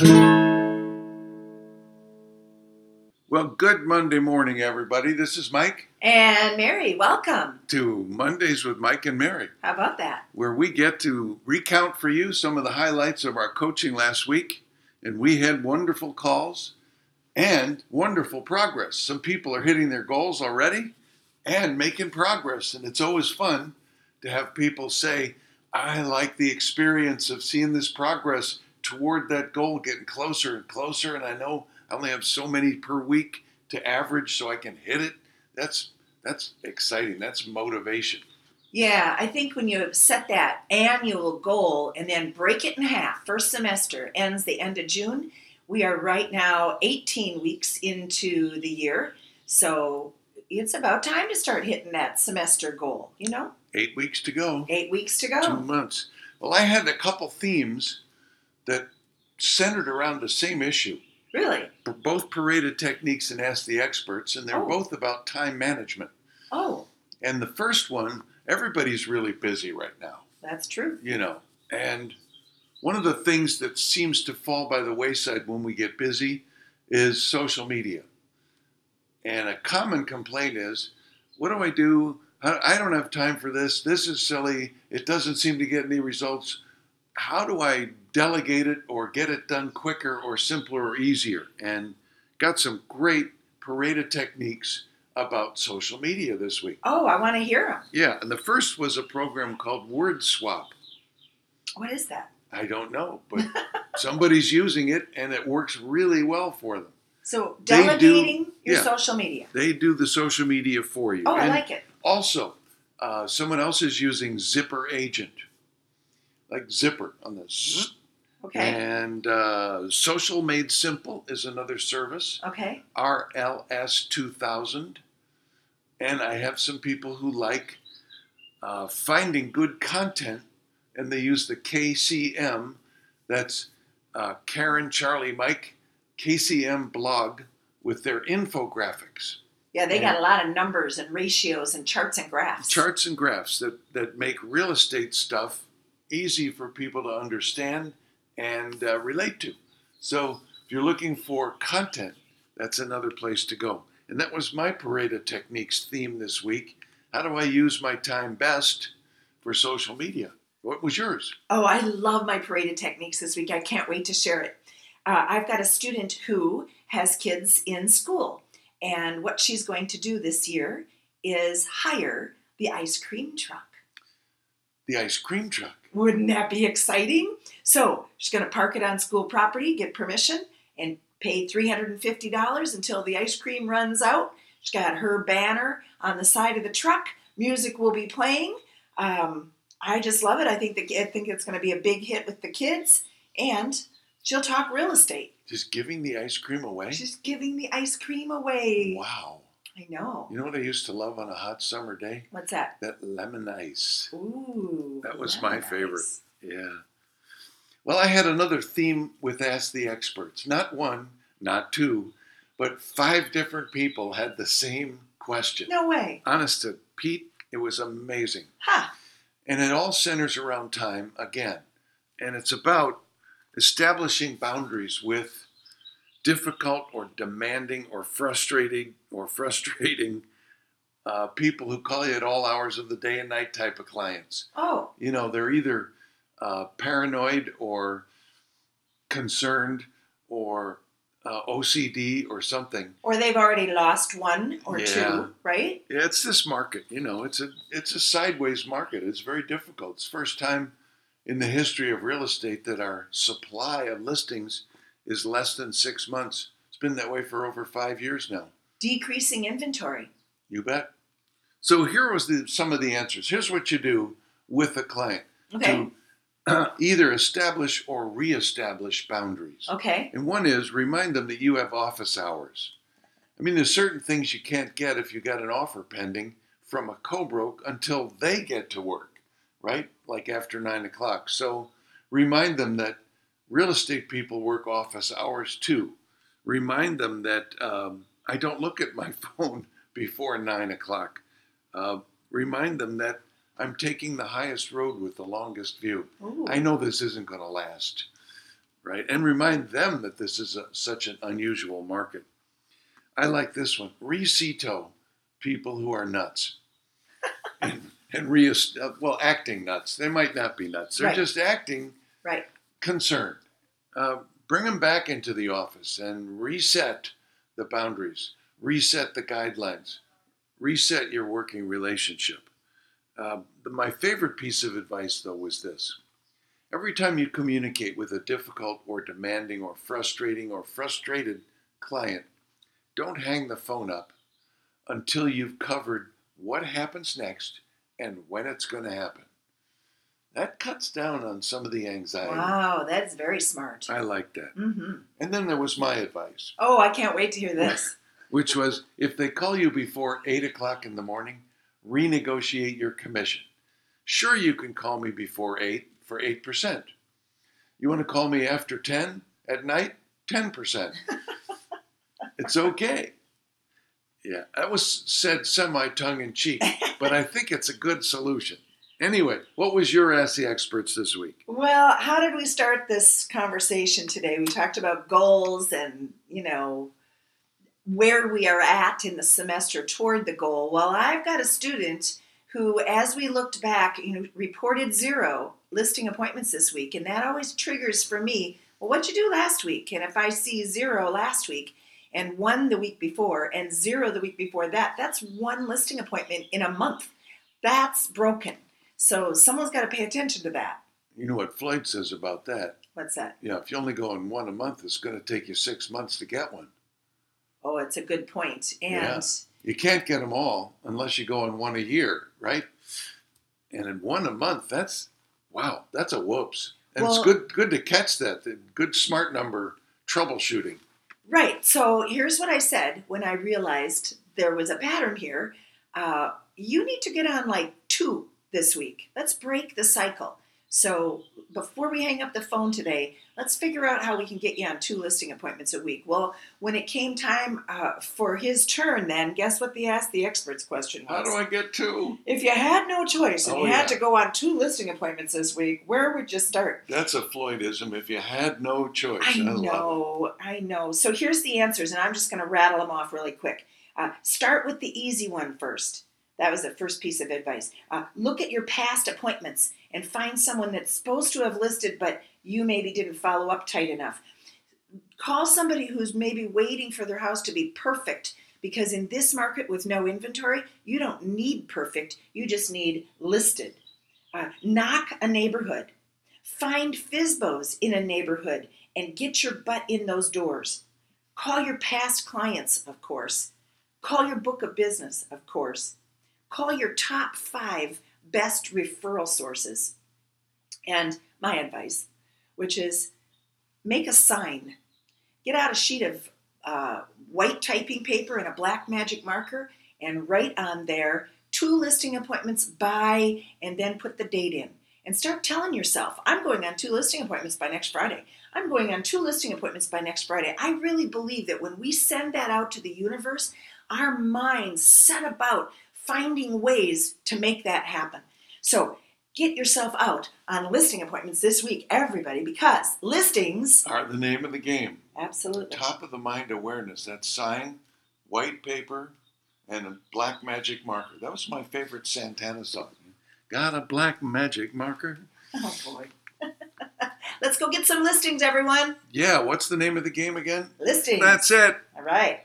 Well, good Monday morning, everybody. This is Mike And Mary, welcome. to Mondays with Mike and Mary, How about that? where we get to recount for you some of the highlights of our coaching last week. And we had wonderful calls and wonderful progress. Some people are hitting their goals already and making progress. And it's always fun to have people say, I like the experience of seeing this progress toward that goal getting closer and closer. And I know I only have so many per week to average so I can hit it. That's that's exciting. That's motivation. Yeah, I think when you set that annual goal and then break it in half, first semester ends the end of June. We are right now 18 weeks into the year. So it's about time to start hitting that semester goal, you know? Eight weeks to go. Eight weeks to go. Two months. Well, I had a couple themes that centered around the same issue. Really? Both Parade of Techniques and asked the experts, and they're Oh. both about time management. Oh, And the first one, everybody's really busy right now, that's true. you know. And one of the things that seems to fall by the wayside when we get busy is social media. And a common complaint is, what do I do? I I don't have time for this. This is silly. It doesn't seem to get any results. How do I delegate it or get it done quicker or simpler or easier? And got some great Parade of Techniques about social media this week. Oh, I want to hear them. Yeah, and the first was a program called Word Swap. What is that? I don't know, but somebody's using it and it works really well for them. So They do- delegating your yeah. social media. They do the social media for you. Oh, I like it. Also, uh, someone else is using Zipper Agent, like Zipper on the zzz. Okay. And uh, Social Made Simple is another service, Okay. RLS 2000. And I have some people who like uh, finding good content, and they use the KCM. That's uh, Karen, Charlie, Mike, KCM blog with their infographics. Yeah, they Yeah. got a lot of numbers and ratios and charts and graphs. charts and graphs that, that make real estate stuff easy for people to understand and uh, relate to. So if you're looking for content, that's another place to go. And that was my Parade of Techniques theme this week. How do I use my time best for social media? What was yours? Oh, I love my Parade of Techniques this week. I can't wait to share it. Uh, I've got a student who has kids in school, and what she's going to do this year is hire the ice cream truck. The ice cream truck. Wouldn't that be exciting? So she's going to park it on school property, get permission, and pay $350 until the ice cream runs out. She's got her banner on the side of the truck. Music will be playing. Um, I just love it. I think the, I think it's going to be a big hit with the kids, and she'll talk real estate. Just giving the ice cream away? She's giving the ice cream away. Wow. I know. You know what I used to love on a hot summer day? What's that? That lemon ice. Ooh, That was my favorite. Yeah. Well, I had another theme with Ask the Experts. Not one, not two, but five different people had the same question. No way. Honest to Pete, it was amazing. Ha. And it all centers around time again. And it's about establishing boundaries with difficult or demanding or frustrating or frustrating uh, people who call you at all hours of the day and night type of clients Oh, you know they're either uh, paranoid or concerned or uh, OCD or something. or they've already lost one or Yeah. two, right? Yeah, it's this market. You know, it's a it's a sideways market. It's very difficult. It's the first time in the history of real estate that our supply of listings is less than six months. It's been that way for over five years now. Decreasing inventory. You bet. So here was the, some of the answers. Here's what you do with a client Okay. to either establish or reestablish boundaries. Okay. And one is remind them that you have office hours. I mean, there's certain things you can't get if you got an offer pending from a co-broke until they get to work, right? Like after nine o'clock. So remind them that real estate people work office hours too. Remind them that um, I don't look at my phone before nine o'clock. Uh, remind them that I'm taking the highest road with the longest view. Ooh. I know this isn't going to last, right? And remind them that this is a, such an unusual market. I like this one. Recito people who are nuts. and, and re- uh, well, acting nuts. They might not be nuts. They're Right. just acting Right. concerned. Uh, bring them back into the office and reset the boundaries, reset the guidelines, reset your working relationship. Uh, my favorite piece of advice, though, was this. Every time you communicate with a difficult or demanding or frustrating or frustrated client, don't hang the phone up until you've covered what happens next and when it's going to happen. That cuts down on some of the anxiety. Wow, that's very smart. I like that. hmm And then there was my advice, Oh, I can't wait to hear this. Which was if they call you before 8 o'clock in the morning, renegotiate your commission. Sure, you can call me before 8 for 8%. You want to call me after 10 at night? 10%. it's okay. Yeah, that was said semi tongue in cheek, but I think it's a good solution. Anyway, what was your Ask the Experts this week? Well, how did we start this conversation today? We talked about goals and, you know, where we are at in the semester toward the goal. Well, I've got a student who, as we looked back, you know, reported zero listing appointments this week. And that always triggers for me, well, what'd you do last week? And if I see zero last week and one the week before and zero the week before that, that's one listing appointment in a month. That's broken. So someone's got to pay attention to that. You know what Floyd says about that? What's that? Yeah, if you only go in one a month, it's going to take you six months to get one. Oh, it's a good point. And Yeah. You can't get them all unless you go in one a year, right? And in one a month, that's wow, that's a whoops. And Well- it's good good to catch that. Good smart number troubleshooting. right. So here's what I said when I realized there was a pattern here. Uh, you need to get on like two this week. Let's break the cycle. So before we hang up the phone today, let's figure out how we can get you on two listing appointments a week. Well, when it came time uh, for his turn, then guess what the Ask the Experts question was? How do I get two? If you had no choice and Oh, you had yeah. to go on two listing appointments this week, where would you start? That's a Floydism. If you had no choice, I it. know, I know. So here's the answers, and I'm just going to rattle them off really quick. Uh, start with the easy one first. That was the first piece of advice. Uh, look at your past appointments and find someone that's supposed to have listed, but you maybe didn't follow up tight enough. Call somebody who's maybe waiting for their house to be perfect because in this market with no inventory, you don't need perfect, you just need listed. Uh, knock a neighborhood. Find FISBOs in a neighborhood and get your butt in those doors. Call your past clients, of course. Call your book of business, of course. Call your top five best referral sources. And my advice, which is make a sign. Get out a sheet of uh, white typing paper and a black magic marker and write on there two listing appointments by, and then put the date in. And start telling yourself, I'm going on two listing appointments by next Friday. I'm going on two listing appointments by next Friday. I really believe that when we send that out to the universe, our minds set about finding ways to make that happen. So get yourself out on listing appointments this week, everybody, because listings, Are the name of the game. absolutely. Top of the mind awareness. That sign, white paper, and a black magic marker. That was my favorite Santana song. Got a black magic marker? Oh boy. Let's go get some listings, everyone. Yeah, what's the name of the game again? Listings. That's it. All right.